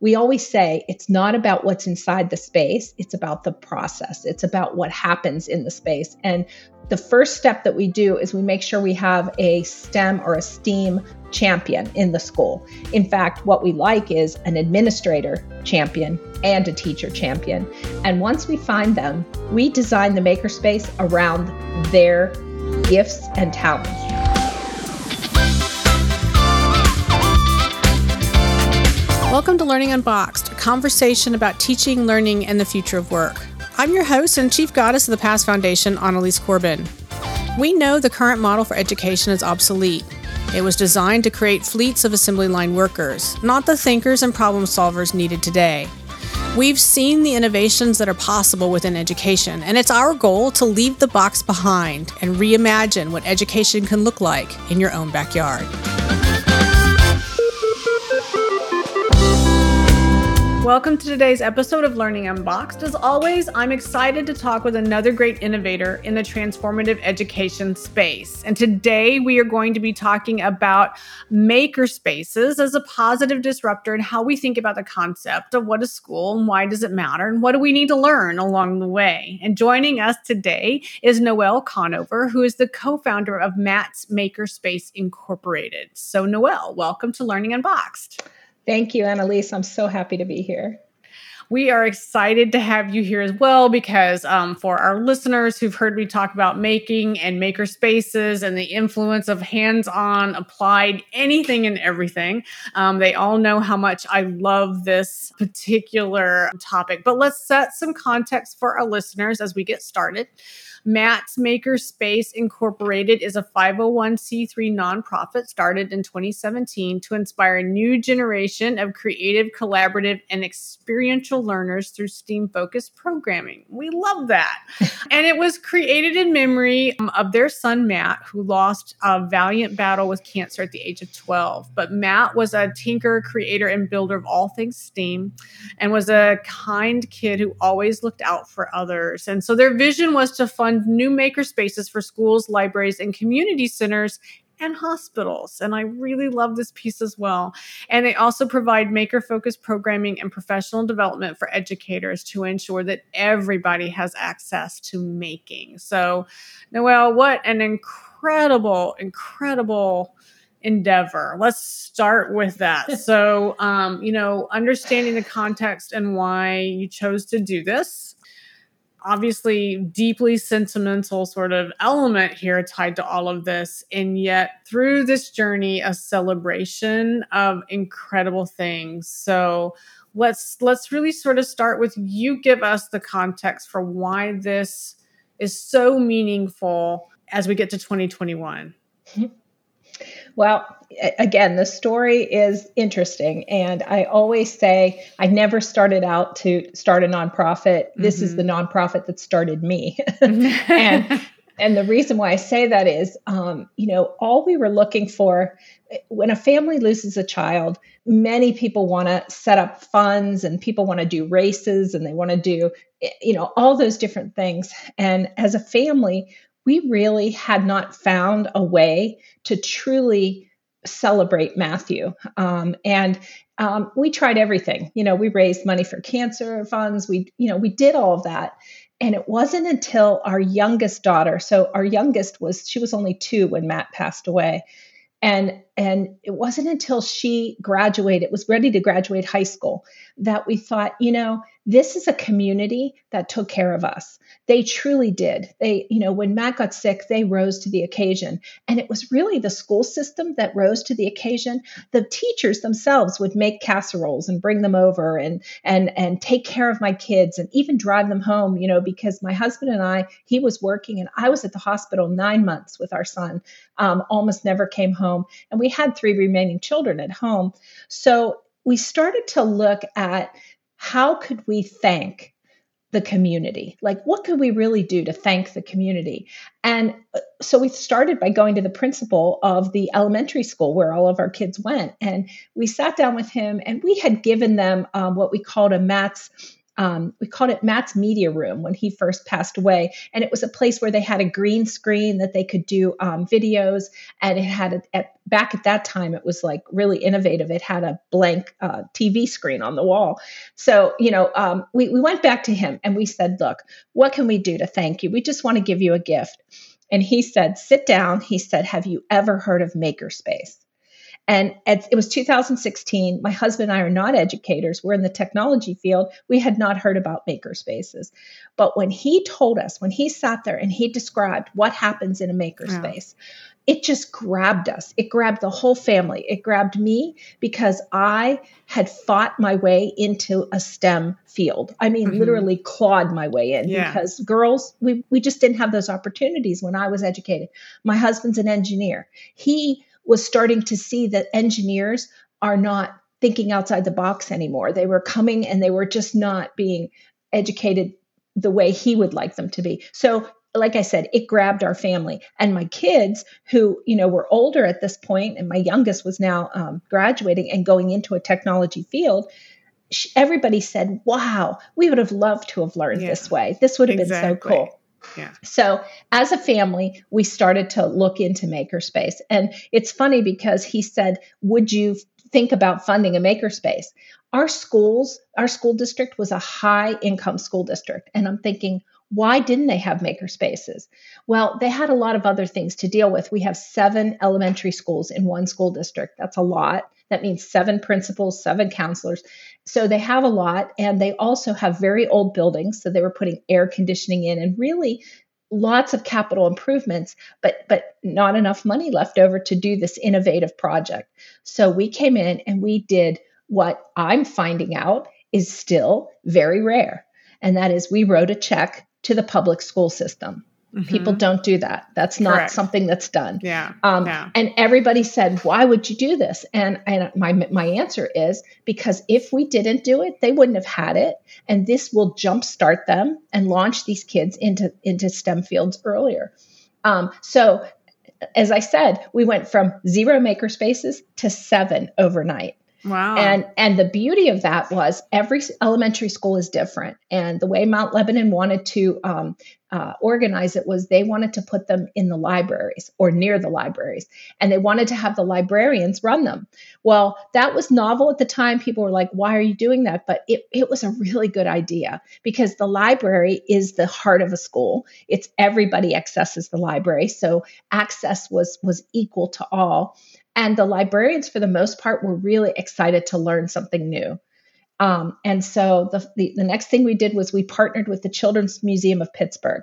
we always say it's not about what's inside the space, it's about the process. It's about what happens in the space. And the first step that we do is we make sure we have a STEM or a STEAM champion in the school. In fact, what we like is an administrator champion and a teacher champion. And once we find them, we design the makerspace around their gifts and talents. Welcome to Learning Unboxed, a conversation about teaching, learning, and the future of work. I'm your host and chief goddess of the Past Foundation, Annalies Corbin. We know the current model for education is obsolete. It was designed to create fleets of assembly line workers, not the thinkers and problem solvers needed today. We've seen the innovations that are possible within education, and it's our goal to leave the box behind and reimagine what education can look like in your own backyard. Welcome to today's episode of Learning Unboxed. As always, I'm excited to talk with another great innovator in the transformative education space. And today we are going to be talking about maker spaces as a positive disruptor and how we think about the concept of what is school and why does it matter and what do we need to learn along the way. And joining us today is Noelle Conover, who is the co-founder of Matt's Makerspace Incorporated. So Noelle, welcome to Learning Unboxed. Thank you, Annalies. I'm so happy to be here. We are excited to have you here as well because um, for our listeners who've heard me talk about making and maker spaces and the influence of hands on, applied, anything and everything, um, they all know how much I love this particular topic. But let's set some context for our listeners as we get started. Matt's Maker Space Incorporated is a 501c3 nonprofit started in 2017 to inspire a new generation of creative, collaborative, and experiential learners through STEAM focused programming. We love that. and it was created in memory um, of their son, Matt, who lost a valiant battle with cancer at the age of 12. But Matt was a tinker, creator, and builder of all things STEAM and was a kind kid who always looked out for others. And so their vision was to fund fund new maker spaces for schools, libraries, and community centers and hospitals. And I really love this piece as well. And they also provide maker focused programming and professional development for educators to ensure that everybody has access to making. So, Noelle, what an incredible, incredible endeavor. Let's start with that. so, um, you know, understanding the context and why you chose to do this obviously deeply sentimental sort of element here tied to all of this. And yet through this journey a celebration of incredible things. So let's let's really sort of start with you give us the context for why this is so meaningful as we get to 2021 well, again, the story is interesting. And I always say I never started out to start a nonprofit. This mm-hmm. is the nonprofit that started me. and and the reason why I say that is, um, you know, all we were looking for when a family loses a child, many people want to set up funds and people want to do races and they want to do, you know, all those different things. And as a family, we really had not found a way to truly celebrate Matthew. Um, and um, we tried everything. You know, we raised money for cancer funds. We, you know, we did all of that. And it wasn't until our youngest daughter, so our youngest was, she was only two when Matt passed away. And, and it wasn't until she graduated, was ready to graduate high school, that we thought, you know, this is a community that took care of us. They truly did. They, you know, when Matt got sick, they rose to the occasion. And it was really the school system that rose to the occasion. The teachers themselves would make casseroles and bring them over and and and take care of my kids and even drive them home, you know, because my husband and I, he was working and I was at the hospital nine months with our son, um, almost never came home. And we had three remaining children at home. So we started to look at how could we thank the community? Like, what could we really do to thank the community? And uh, so we started by going to the principal of the elementary school where all of our kids went. And we sat down with him and we had given them um, what we called a Matt's um, we called it Matt's Media Room when he first passed away. And it was a place where they had a green screen that they could do um, videos. And it had, a, at, back at that time, it was like really innovative. It had a blank uh, TV screen on the wall. So, you know, um, we, we went back to him and we said, look, what can we do to thank you? We just want to give you a gift. And he said, sit down. He said, have you ever heard of Makerspace? And it was 2016. My husband and I are not educators. We're in the technology field. We had not heard about makerspaces. But when he told us, when he sat there and he described what happens in a makerspace, yeah. it just grabbed us. It grabbed the whole family. It grabbed me because I had fought my way into a STEM field. I mean, mm-hmm. literally clawed my way in yeah. because girls, we, we just didn't have those opportunities when I was educated. My husband's an engineer. He was starting to see that engineers are not thinking outside the box anymore. They were coming and they were just not being educated the way he would like them to be. So, like I said, it grabbed our family and my kids, who you know were older at this point, and my youngest was now um, graduating and going into a technology field. Everybody said, "Wow, we would have loved to have learned yeah, this way. This would have exactly. been so cool." Yeah. So, as a family, we started to look into Makerspace. And it's funny because he said, Would you think about funding a Makerspace? Our schools, our school district was a high income school district. And I'm thinking, why didn't they have maker spaces? Well, they had a lot of other things to deal with. We have seven elementary schools in one school district. That's a lot. That means seven principals, seven counselors. So they have a lot, and they also have very old buildings. So they were putting air conditioning in and really lots of capital improvements, but but not enough money left over to do this innovative project. So we came in and we did what I'm finding out is still very rare. And that is we wrote a check to the public school system. Mm-hmm. People don't do that. That's not Correct. something that's done. Yeah. Um, yeah. And everybody said, "Why would you do this?" And and my my answer is because if we didn't do it, they wouldn't have had it, and this will jumpstart them and launch these kids into into STEM fields earlier. Um, so, as I said, we went from zero maker spaces to seven overnight. Wow. And and the beauty of that was every elementary school is different. And the way Mount Lebanon wanted to um, uh, organize it was they wanted to put them in the libraries or near the libraries, and they wanted to have the librarians run them. Well, that was novel at the time. People were like, "Why are you doing that?" But it it was a really good idea because the library is the heart of a school. It's everybody accesses the library, so access was was equal to all. And the librarians, for the most part, were really excited to learn something new. Um, and so the, the, the next thing we did was we partnered with the Children's Museum of Pittsburgh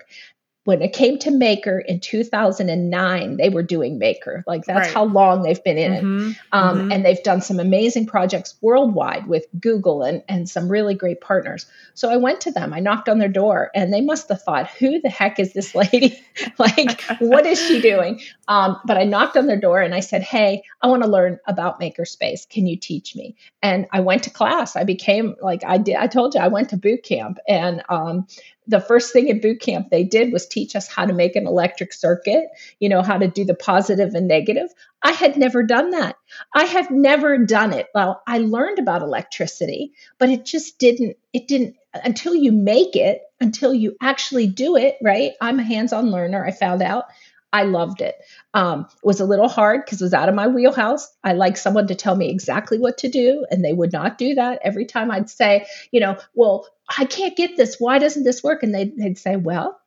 when it came to Maker in 2009, they were doing Maker. Like that's right. how long they've been in mm-hmm. it. Um, mm-hmm. And they've done some amazing projects worldwide with Google and, and some really great partners. So I went to them, I knocked on their door, and they must have thought, who the heck is this lady? like, what is she doing? Um, but I knocked on their door and I said, hey, I want to learn about Makerspace. Can you teach me? And I went to class. I became like I did. I told you I went to boot camp and um, the first thing in boot camp they did was teach us how to make an electric circuit, you know, how to do the positive and negative. I had never done that. I have never done it. Well, I learned about electricity, but it just didn't, it didn't, until you make it, until you actually do it, right? I'm a hands on learner, I found out. I loved it. Um, it was a little hard because it was out of my wheelhouse. I like someone to tell me exactly what to do, and they would not do that. Every time I'd say, you know, well, I can't get this. Why doesn't this work? And they'd, they'd say, well,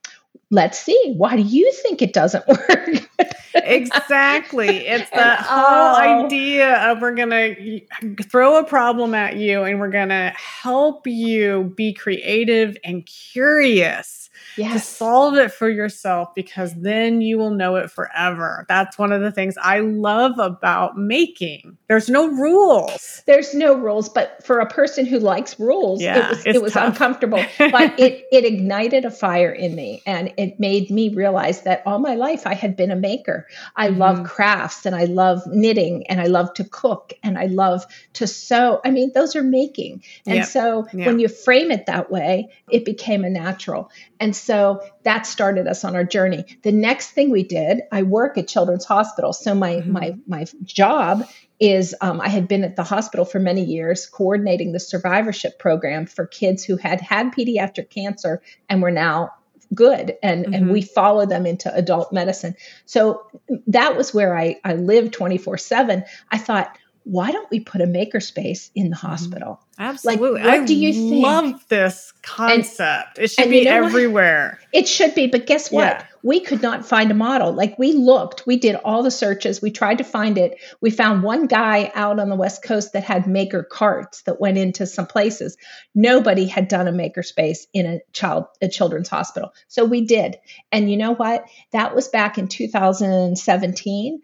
let's see. Why do you think it doesn't work? exactly. It's the whole oh. idea of we're going to throw a problem at you and we're going to help you be creative and curious yes. to solve it for yourself because then you will know it forever. That's one of the things I love about making. There's no rules. There's no rules, but for a person who likes rules, yeah, it was, it was uncomfortable. but it, it ignited a fire in me and it made me realize that all my life I had been a maker. I mm-hmm. love crafts and I love knitting and I love to cook and I love to sew. I mean, those are making. And yep. so yep. when you frame it that way, it became a natural. And so that started us on our journey. The next thing we did, I work at Children's Hospital. So my mm-hmm. my my job is um, I had been at the hospital for many years coordinating the survivorship program for kids who had had pediatric cancer and were now good and mm-hmm. and we follow them into adult medicine so that was where i i lived 24 7 i thought why don't we put a makerspace in the mm-hmm. hospital? Absolutely. Like, what I do you think? love this concept. And, it should be you know everywhere. What? It should be, but guess what? Yeah. We could not find a model. Like we looked, we did all the searches, we tried to find it. We found one guy out on the West Coast that had maker carts that went into some places. Nobody had done a makerspace in a child a children's hospital. So we did. And you know what? That was back in 2017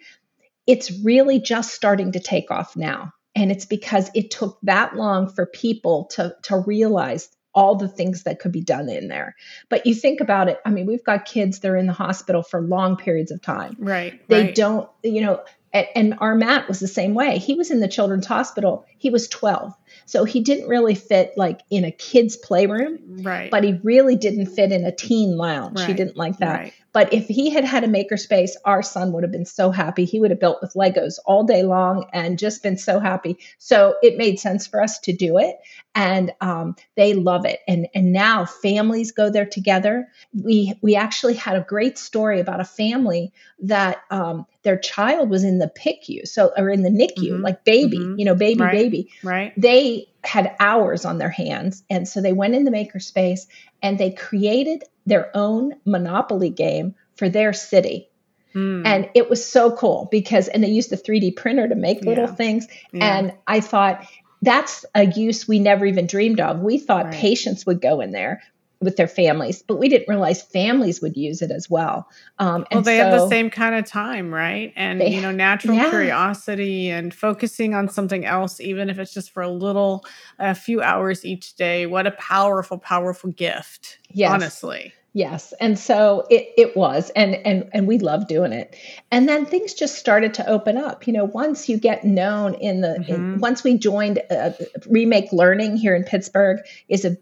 it's really just starting to take off now. And it's because it took that long for people to, to realize all the things that could be done in there. But you think about it, I mean, we've got kids that are in the hospital for long periods of time. Right. They right. don't, you know, and our Matt was the same way. He was in the children's hospital. He was 12. So he didn't really fit like in a kid's playroom. Right. But he really didn't fit in a teen lounge. Right. He didn't like that. Right. But if he had had a makerspace, our son would have been so happy. He would have built with Legos all day long and just been so happy. So it made sense for us to do it, and um, they love it. And and now families go there together. We we actually had a great story about a family that um, their child was in the PICU, so or in the NICU, mm-hmm. like baby, mm-hmm. you know, baby, right. baby. Right. They had hours on their hands, and so they went in the makerspace and they created their own Monopoly game for their city. Mm. And it was so cool because, and they used the 3D printer to make little yeah. things. Yeah. And I thought, that's a use we never even dreamed of. We thought right. patients would go in there with their families, but we didn't realize families would use it as well. Um, well, they so, have the same kind of time, right? And they, you know, natural yeah. curiosity and focusing on something else, even if it's just for a little, a few hours each day. What a powerful, powerful gift. Yes. honestly. Yes. And so it, it was, and, and, and we loved doing it. And then things just started to open up. You know, once you get known in the, mm-hmm. in, once we joined uh, Remake Learning here in Pittsburgh is a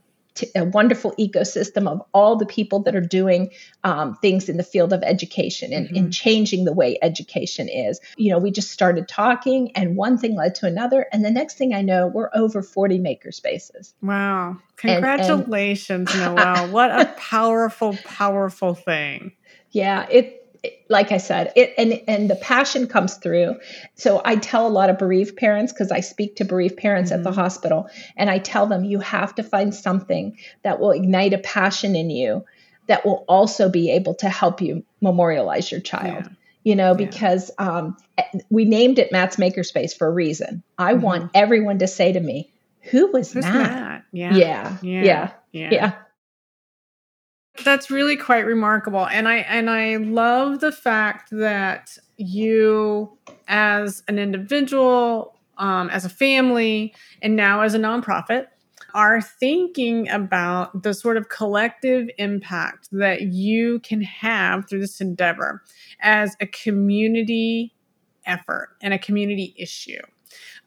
a wonderful ecosystem of all the people that are doing um, things in the field of education and, mm-hmm. and, changing the way education is. You know, we just started talking, and one thing led to another. And the next thing I know, we're over 40 maker spaces. Wow. Congratulations, and, and Noelle. what a powerful, powerful thing. Yeah, it like I said, it and and the passion comes through. So I tell a lot of bereaved parents because I speak to bereaved parents mm-hmm. at the mm-hmm. hospital, and I tell them you have to find something that will ignite a passion in you that will also be able to help you memorialize your child. Yeah. You know, because um, we named it Matt's Makerspace for a reason. I mm-hmm. want everyone to say to me, "Who was Who's Matt?" Matt? Yeah. yeah, yeah, yeah, yeah. That's really quite remarkable. And I and I love the fact that you as an individual, um, as a family, and now as a nonprofit are thinking about the sort of collective impact that you can have through this endeavor as a community effort and a community issue.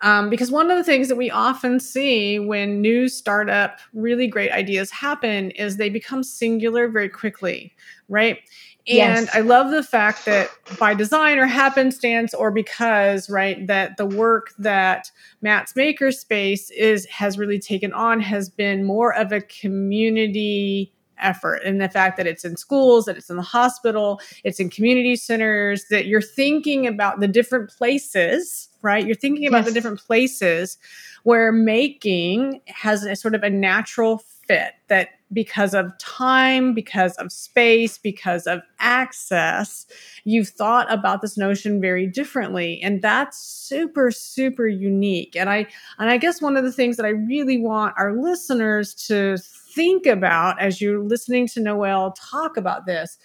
Um, because one of the things that we often see when new startup, really great ideas happen is they become singular very quickly, right? And yes. I love the fact that by design or happenstance or because, right, that the work that Matt's Makerspace is has really taken on has been more of a community effort and the fact that it's in schools that it's in the hospital it's in community centers that you're thinking about the different places right you're thinking about yes. the different places where making has a sort of a natural fit that because of time because of space because of access you've thought about this notion very differently and that's super super unique. And i and i guess one of the things that i really want our listeners to think about as you're listening to Noelle talk about this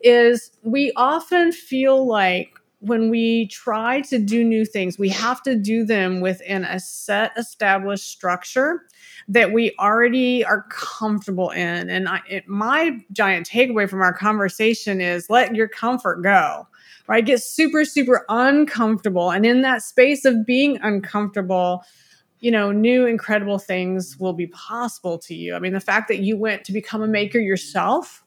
is we often feel like when we try to do new things, we have to do them within a set established structure that we already are comfortable in. And I, it, my giant takeaway from our conversation is let your comfort go, right? Get super, super uncomfortable. And in that space of being uncomfortable, you know, new incredible things will be possible to you. I mean, the fact that you went to become a maker yourself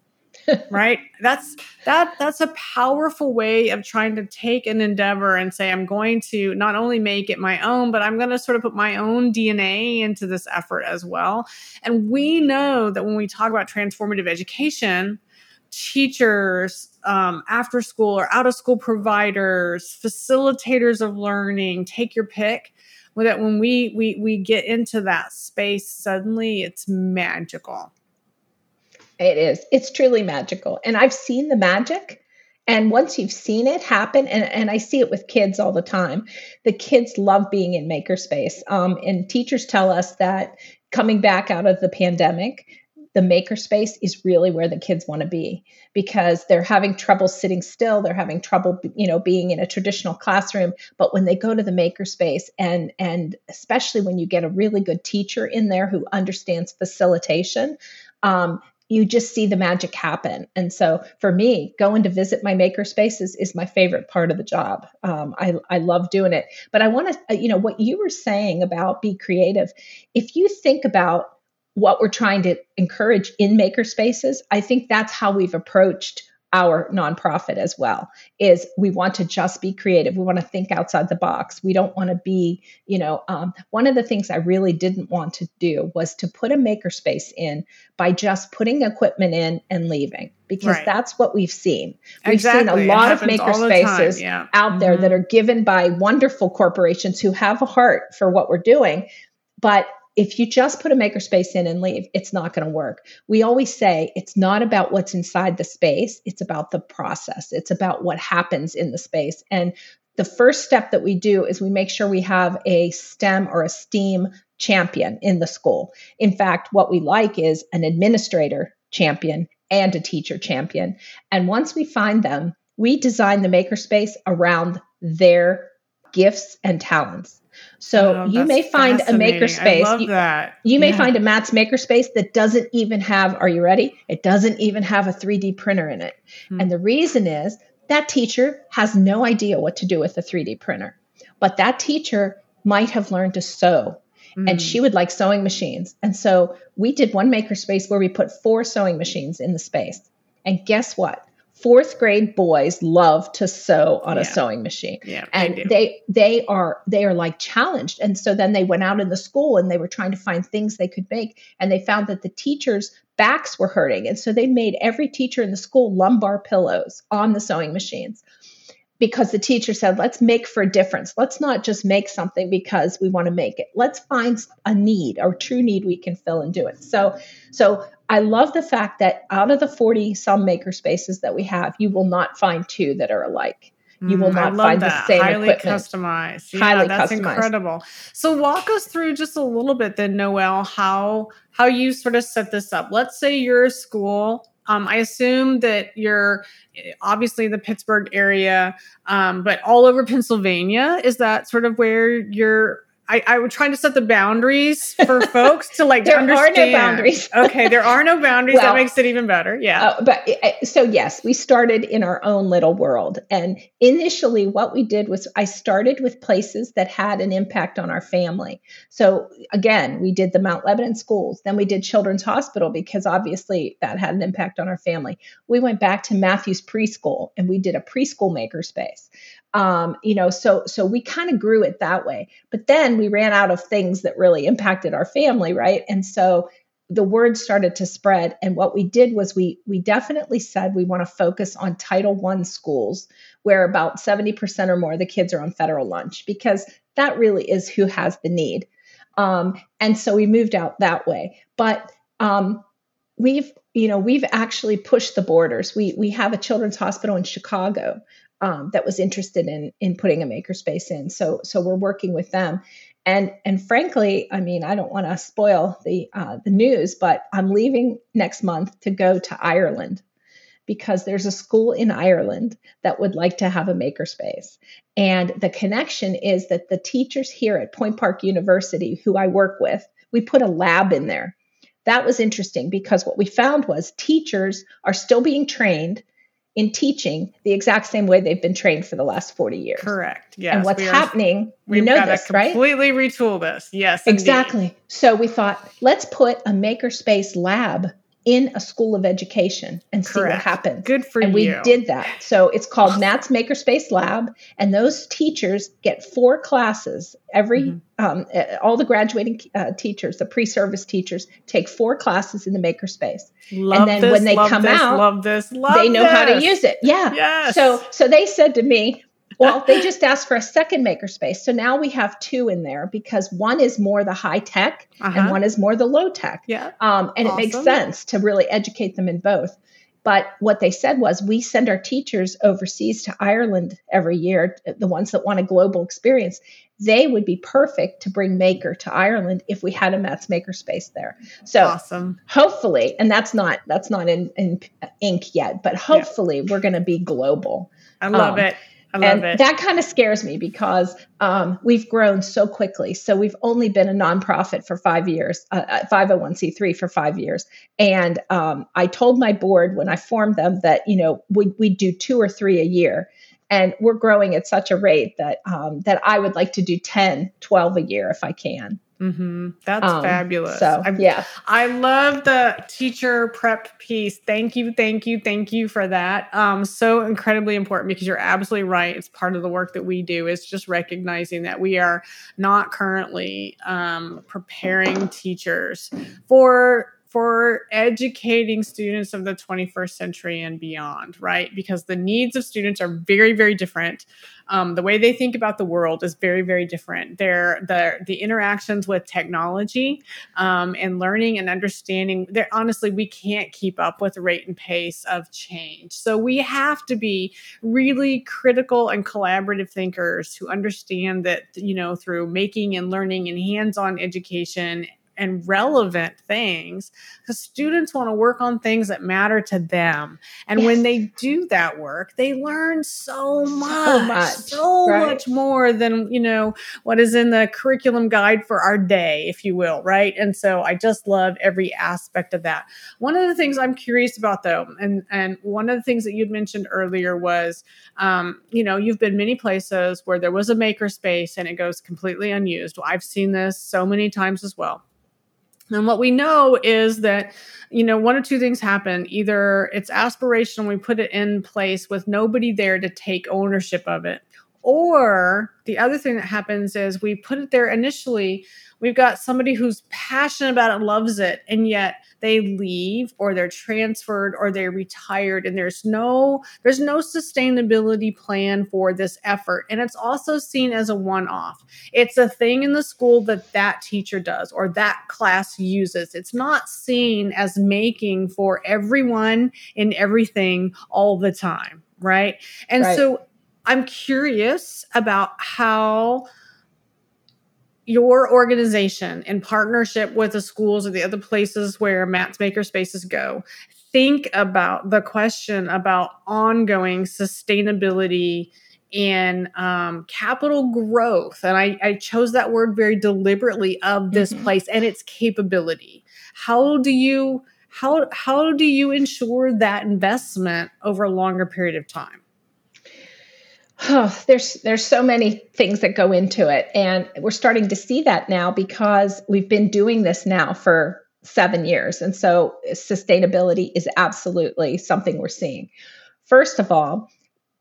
right? That's that that's a powerful way of trying to take an endeavor and say i'm going to not only make it my own but i'm going to sort of put my own dna into this effort as well. And we know that when we talk about transformative education teachers um, after school or out of school providers facilitators of learning take your pick that when we we we get into that space suddenly it's magical it is. It's truly magical. And I've seen the magic. And once you've seen it happen, and, and I see it with kids all the time, the kids love being in makerspace. Um, and teachers tell us that coming back out of the pandemic, the makerspace is really where the kids want to be because they're having trouble sitting still they're having trouble you know being in a traditional classroom but when they go to the makerspace and and especially when you get a really good teacher in there who understands facilitation um, you just see the magic happen. And so for me, going to visit my maker spaces is my favorite part of the job. Um, I, I love doing it. But I want to, uh, you know, what you were saying about be creative, if you think about what we're trying to encourage in maker spaces, I think that's how we've approached our nonprofit as well is we want to just be creative we want to think outside the box we don't want to be you know um, one of the things i really didn't want to do was to put a makerspace in by just putting equipment in and leaving because right. that's what we've seen we've exactly. seen a lot of makerspaces yeah. out mm-hmm. there that are given by wonderful corporations who have a heart for what we're doing but if you just put a makerspace in and leave, it's not going to work. We always say it's not about what's inside the space, it's about the process, it's about what happens in the space. And the first step that we do is we make sure we have a STEM or a STEAM champion in the school. In fact, what we like is an administrator champion and a teacher champion. And once we find them, we design the makerspace around their gifts and talents. So oh, you may find a makerspace. I love you, that. You may yeah. find a Matt's makerspace that doesn't even have, are you ready? It doesn't even have a 3D printer in it. Hmm. And the reason is that teacher has no idea what to do with a 3D printer. But that teacher might have learned to sew and hmm. she would like sewing machines. And so we did one makerspace where we put four sewing machines in the space. And guess what? Fourth grade boys love to sew on yeah. a sewing machine. Yeah, and they, they they are they are like challenged. And so then they went out in the school and they were trying to find things they could make and they found that the teachers backs were hurting. And so they made every teacher in the school lumbar pillows on the sewing machines because the teacher said let's make for a difference let's not just make something because we want to make it let's find a need or true need we can fill and do it so so I love the fact that out of the 40 some maker spaces that we have, you will not find two that are alike. You will mm, not find that. the same highly equipment. customized. Yeah, highly that's customized. incredible. So walk us through just a little bit then, Noelle, how how you sort of set this up. Let's say you're a school. Um, I assume that you're obviously the Pittsburgh area, um, but all over Pennsylvania. Is that sort of where you're I, I was trying to set the boundaries for folks to like there understand. are no boundaries. okay, there are no boundaries. Well, that makes it even better. Yeah. Uh, but uh, so yes, we started in our own little world, and initially, what we did was I started with places that had an impact on our family. So again, we did the Mount Lebanon schools, then we did Children's Hospital because obviously that had an impact on our family. We went back to Matthews Preschool, and we did a preschool makerspace um, you know so so we kind of grew it that way. But then we ran out of things that really impacted our family right? And so the word started to spread. And what we did was we we definitely said we want to focus on title one schools where about 70% or more of the kids are on federal lunch because that really is who has the need. Um, and so we moved out that way. But um, we've you know we've actually pushed the borders. We we have a children's hospital in chicago um, that was interested in in putting a makerspace in. So so we're working with them. And and frankly, I mean, I don't want to spoil the uh, the news, but I'm leaving next month to go to Ireland. because there's a school in Ireland that would like to have a makerspace. And the connection is that the teachers here at Point Park University, who I work with, we put a lab in there. That was interesting because what we found was teachers are still being trained in teaching the exact same way they've been trained for the last 40 years. Correct. Yes. And what's happening, we know this, right? Completely retool this. Yes. Exactly. Indeed. So we thought, let's put a makerspace lab in a school of education and Correct. see what happens. Good for and you. And we did that. So it's called awesome. Matt's Makerspace Lab, and those teachers get four classes every. Mm-hmm. Um, eh, all the graduating uh, teachers, the pre-service teachers, take four classes in the makerspace, love and then this, when they come this, out, love this, love they know this. how to use it. Yeah. Yes. So so they said to me, well, they just asked for a second makerspace. So now we have two in there because one is more the high tech uh-huh. and one is more the low tech. Yeah. Um, and awesome. it makes sense to really educate them in both. But what they said was we send our teachers overseas to Ireland every year, the ones that want a global experience. They would be perfect to bring Maker to Ireland if we had a Matt's Makerspace there. So awesome. hopefully, and that's not that's not in, in ink yet, but hopefully yeah. we're going to be global. I love um, it and it. that kind of scares me because um, we've grown so quickly. So we've only been a nonprofit for five years, uh, 501c3 uh, for five years. And um, I told my board when I formed them that, you know, we, we'd do two or three a year. And we're growing at such a rate that um, that I would like to do 10, 12 a year if I can. Mm-hmm. That's um, fabulous. So I, yeah, I love the teacher prep piece. Thank you, thank you, thank you for that. Um, so incredibly important because you're absolutely right. It's part of the work that we do. Is just recognizing that we are not currently um, preparing teachers for for educating students of the 21st century and beyond, right? Because the needs of students are very, very different. Um, the way they think about the world is very, very different. Their the the interactions with technology um, and learning and understanding. Honestly, we can't keep up with the rate and pace of change. So we have to be really critical and collaborative thinkers who understand that you know through making and learning and hands-on education and relevant things because students want to work on things that matter to them. And yes. when they do that work, they learn so much, so much, so right. much more than, you know, what is in the curriculum guide for our day, if you will, right? And so I just love every aspect of that. One of the things I'm curious about though, and and one of the things that you'd mentioned earlier was um, you know, you've been many places where there was a maker space and it goes completely unused. Well, I've seen this so many times as well and what we know is that, you know, one or two things happen. Either it's aspirational, we put it in place with nobody there to take ownership of it. Or the other thing that happens is we put it there initially. We've got somebody who's passionate about it, loves it, and yet they leave or they're transferred or they're retired and there's no there's no sustainability plan for this effort and it's also seen as a one off it's a thing in the school that that teacher does or that class uses it's not seen as making for everyone in everything all the time right and right. so i'm curious about how your organization in partnership with the schools or the other places where Matt's maker spaces go think about the question about ongoing sustainability and um, capital growth. And I, I, chose that word very deliberately of this mm-hmm. place and its capability. How do you how how do you ensure that investment over a longer period of time oh, there's there's so many things that go into it. And we're starting to see that now because we've been doing this now for 7 years. And so sustainability is absolutely something we're seeing. First of all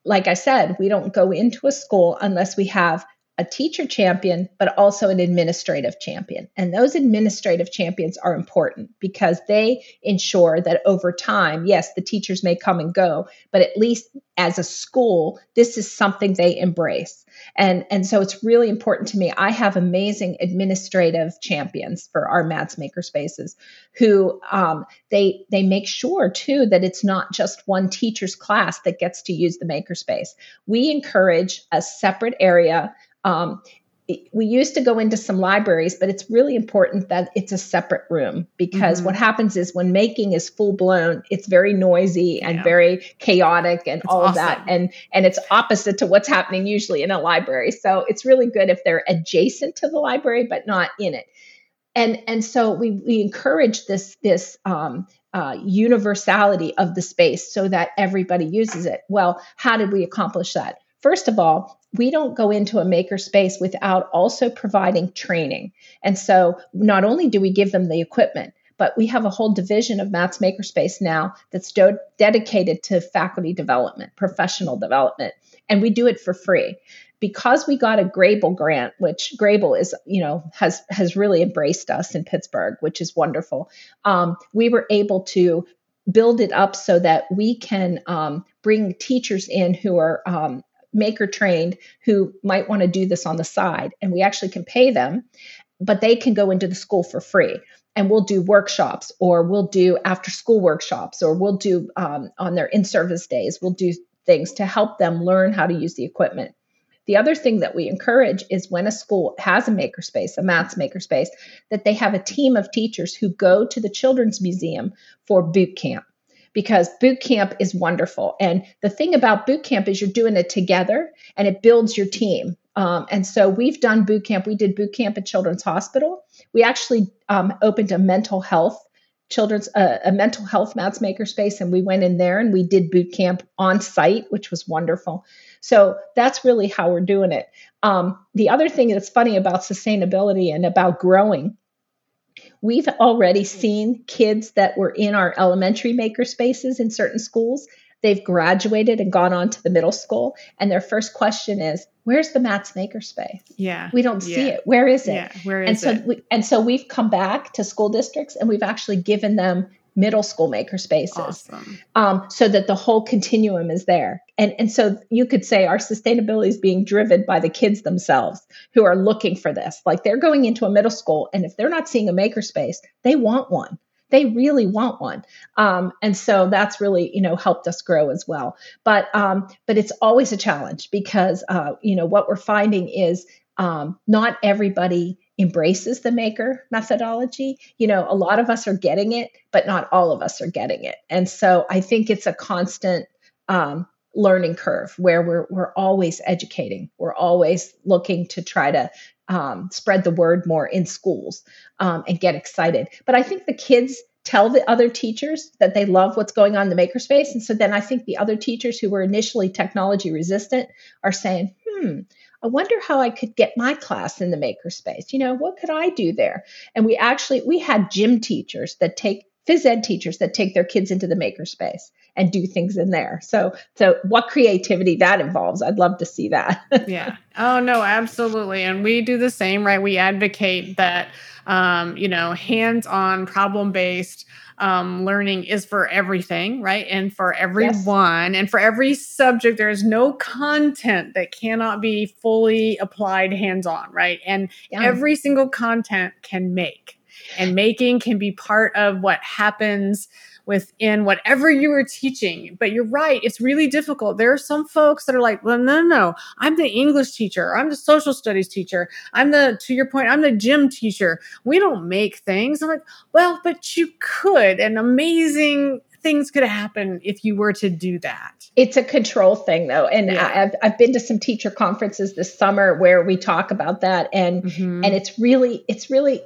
like i said we don't go into a school unless we have a teacher champion, but also an administrative champion. And those administrative champions are important because they ensure that over time, yes, the teachers may come and go, but at least as a school, this is something they embrace. And, and so it's really important to me. I have amazing administrative champions for our Matt's Maker spaces who um, they they make sure too that it's not just one teacher's class that gets to use the makerspace. We encourage a separate area um, we used to go into some libraries, but it's really important that it's a separate room because mm-hmm. what happens is when making is full blown, it's very noisy and yeah. very chaotic and all awesome. of that. And and it's opposite to what's happening usually in a library. So it's really good if they're adjacent to the library but not in it. And and so we we encourage this this um, uh, universality of the space so that everybody uses it. Well, how did we accomplish that? First of all, we don't go into a makerspace without also providing training. And so not only do we give them the equipment, but we have a whole division of Matt's Makerspace now that's do- dedicated to faculty development, professional development, and we do it for free. Because we got a Grable grant, which Grable is, you know, has has really embraced us in Pittsburgh, which is wonderful. Um, we were able to build it up so that we can um, bring teachers in who are um, maker trained who might want to do this on the side and we actually can pay them but they can go into the school for free. And we'll do workshops or we'll do after school workshops or we'll do um, on their in service days. We'll do things to help them learn how to use the equipment. The other thing that we encourage is when a school has a makerspace a Matt's makerspace that they have a team of teachers who go to the children's museum for boot camp because boot camp is wonderful. And the thing about boot camp is you're doing it together and it builds your team. Um, and so we've done boot camp. We did boot camp at Children's Hospital. We actually um, opened a mental health children's uh, a mental health Matt's makerspace and we went in there and we did boot camp on site which was wonderful so that's really how we're doing it um, the other thing that's funny about sustainability and about growing We've already seen kids that were in our elementary maker spaces in certain schools. They've graduated and gone on to the middle school, and their first question is, "Where's the Matt's makerspace?" Yeah, we don't yeah. see it. Where is it? Yeah, where is and so it? We, and so we've come back to school districts, and we've actually given them middle school maker spaces. Awesome. um, so that the whole continuum is there. And and so you could say our sustainability is being driven by the kids themselves who are looking for this. Like they're going into a middle school and if they're not seeing a maker space they want one. They really want one. Um, and so that's really you know helped us grow as well. But um, but it's always a challenge because uh, you know what we're finding is um, not everybody embraces the maker methodology. You know, a lot of us are getting it, but not all of us are getting it. And so I think it's a constant um, learning curve where we're we're always educating. We're always looking to try to um, spread the word more in schools um, and get excited. But I think the kids tell the other teachers that they love what's going on in the makerspace, and so then I think the other teachers who were initially technology resistant are saying, "Hmm." I wonder how I could get my class in the makerspace. You know, what could I do there? And we actually we had gym teachers that take phys ed teachers that take their kids into the makerspace and do things in there. So so what creativity that involves, I'd love to see that. yeah. Oh no, absolutely. And we do the same, right? We advocate that um, you know, hands-on problem-based um, learning is for everything, right? And for everyone yes. and for every subject, there is no content that cannot be fully applied hands on, right? And yeah. every single content can make, and making can be part of what happens within whatever you were teaching. But you're right, it's really difficult. There are some folks that are like, well, no, no, no, I'm the English teacher, I'm the social studies teacher, I'm the, to your point, I'm the gym teacher. We don't make things. I'm like, well, but you could, and amazing things could happen if you were to do that. It's a control thing though. And yeah. I've, I've been to some teacher conferences this summer where we talk about that and, mm-hmm. and it's really, it's really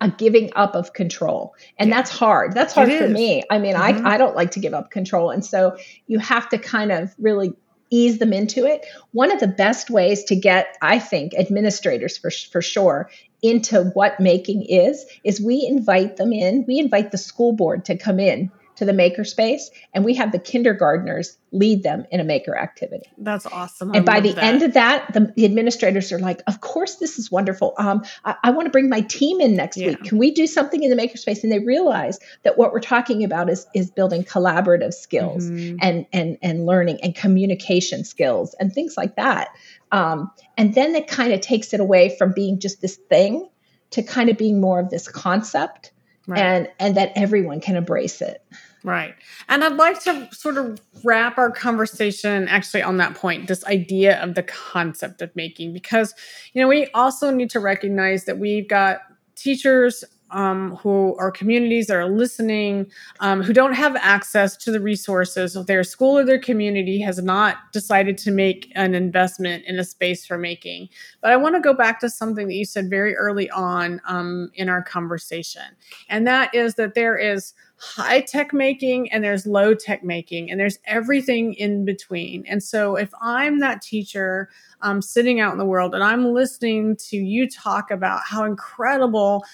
a giving up of control. And that's hard. That's hard for me. I mean, mm-hmm. I, I don't like to give up control. And so you have to kind of really ease them into it. One of the best ways to get, I think, administrators for, for sure into what making is, is we invite them in. We invite the school board to come in to the makerspace and we have the kindergartners lead them in a maker activity that's awesome I and by the that. end of that the, the, administrators are like of course this is wonderful um, I, I want to bring my team in next yeah. week can we do something in the makerspace and they realize that what we're talking about is is building collaborative skills mm-hmm. and and and learning and communication skills and things like that um, and then it kind of takes it away from being just this thing to kind of being more of this concept right. and and that everyone can embrace it. Right. And I'd like to sort of wrap our conversation actually on that point, this idea of the concept of making, because, you know, we also need to recognize that we've got teachers um, who are communities that are listening, um, who don't have access to the resources. Their school or their community has not decided to make an investment in a space for making. But I want to go back to something that you said very early on um, in our conversation, and that is that there is high tech making and there's low tech making and there's everything in between. And so if I'm that teacher um, sitting out in the world and I'm listening to you talk about how incredible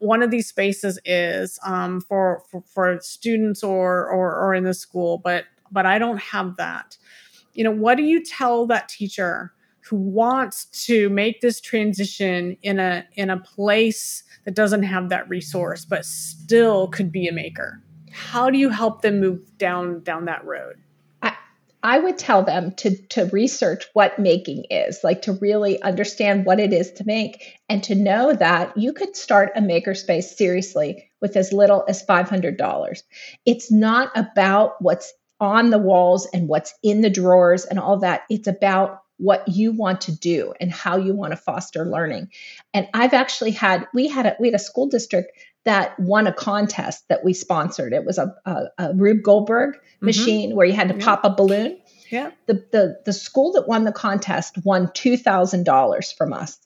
one of these spaces is um, for, for, for students or, or or in the school, but but I don't have that. You know, what do you tell that teacher who wants to make this transition in a in a place that doesn't have that resource, but still could be a maker? How do you help them move down down that road? I would tell them to to research what making is, like to really understand what it is to make and to know that you could start a makerspace seriously with as little as $500. It's not about what's on the walls and what's in the drawers and all that. It's about what you want to do and how you want to foster learning. And I've actually had we had a we had a school district that won a contest that we sponsored. It was a, a, a Rube Goldberg mm-hmm. machine where you had to yeah. pop a balloon. Yeah. The, the, the school that won the contest won $2,000 from us.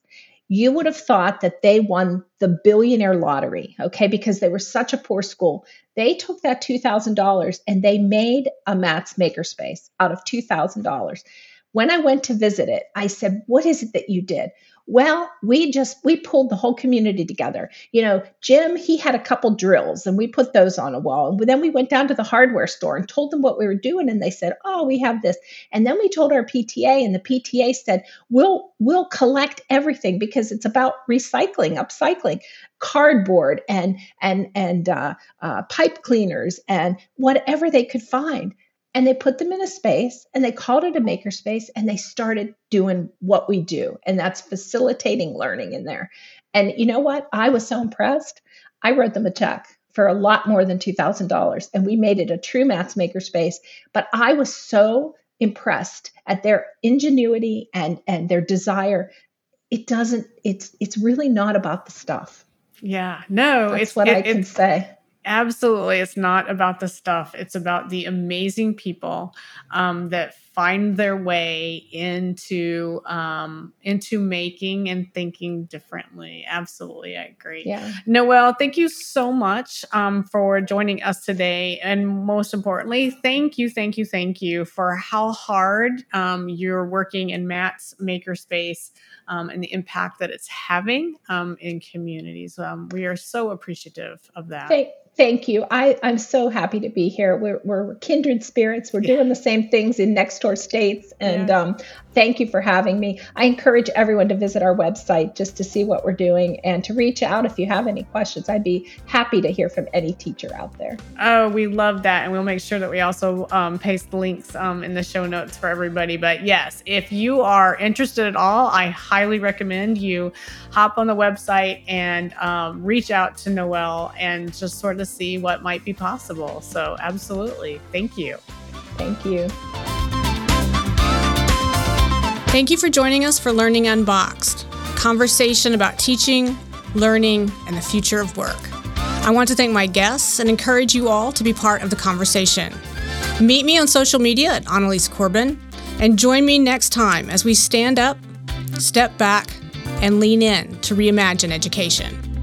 You would have thought that they won the billionaire lottery, okay, because they were such a poor school. They took that $2,000 and they made a Matt's makerspace out of $2,000. When I went to visit it, I said, What is it that you did? Well, we just we pulled the whole community together. You know, Jim, he had a couple drills and we put those on a wall. And then we went down to the hardware store and told them what we were doing and they said, "Oh, we have this." And then we told our PTA and the PTA said, "We'll we'll collect everything because it's about recycling, upcycling." cardboard and and and uh, uh, pipe cleaners and whatever they could find and they put them in a space and they called it a makerspace and they started doing what we do. And that's facilitating learning in there. And you know what? I was so impressed. I wrote them a check for a lot more than $2000 and we made it a true Matt's makerspace. But i was so impressed at their ingenuity and and their desire. It doesn't it's it's really not about the stuff. Yeah. No that's it's what it, i can say Absolutely. It's not about the stuff. It's about the amazing people um, that find their way into um, into making and thinking differently. Absolutely, I agree. Yeah. Noelle, thank you so much um, for joining us today, and most importantly, thank you, thank you, thank you for how hard um, you're working in Matt's makerspace um, and the impact that it's having um, in communities. Um, we are so appreciative of that. Thank, thank you. I, I'm so happy to be here. We're, we're kindred spirits. We're doing the same things in next door states. And yeah. um, thank you for having me. I encourage everyone to visit our website just to see what we're doing and to reach out if you have any questions. I'd be happy to hear from any teacher out there. Oh, we love that. And we'll make sure that we also um, paste links um, in the show notes for everybody. But yes, if you are interested at all, I highly recommend you hop on the website and um, reach out to Noelle and just sort of see what might be possible. So, absolutely. Thank you. Thank you. Thank you for joining us for Learning Unboxed, conversation about teaching, learning, and the future of work. I want to thank my guests and encourage you all to be part of the conversation. Meet me on social media at Annalies Corbin and join me next time as we stand up, step back, and lean in to reimagine education.